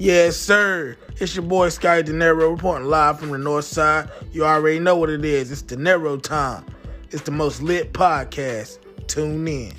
Yes, sir. It's your boy Sky De Niro reporting live from the north side. You already know what it is. It's Dineró time. It's the most lit podcast. Tune in.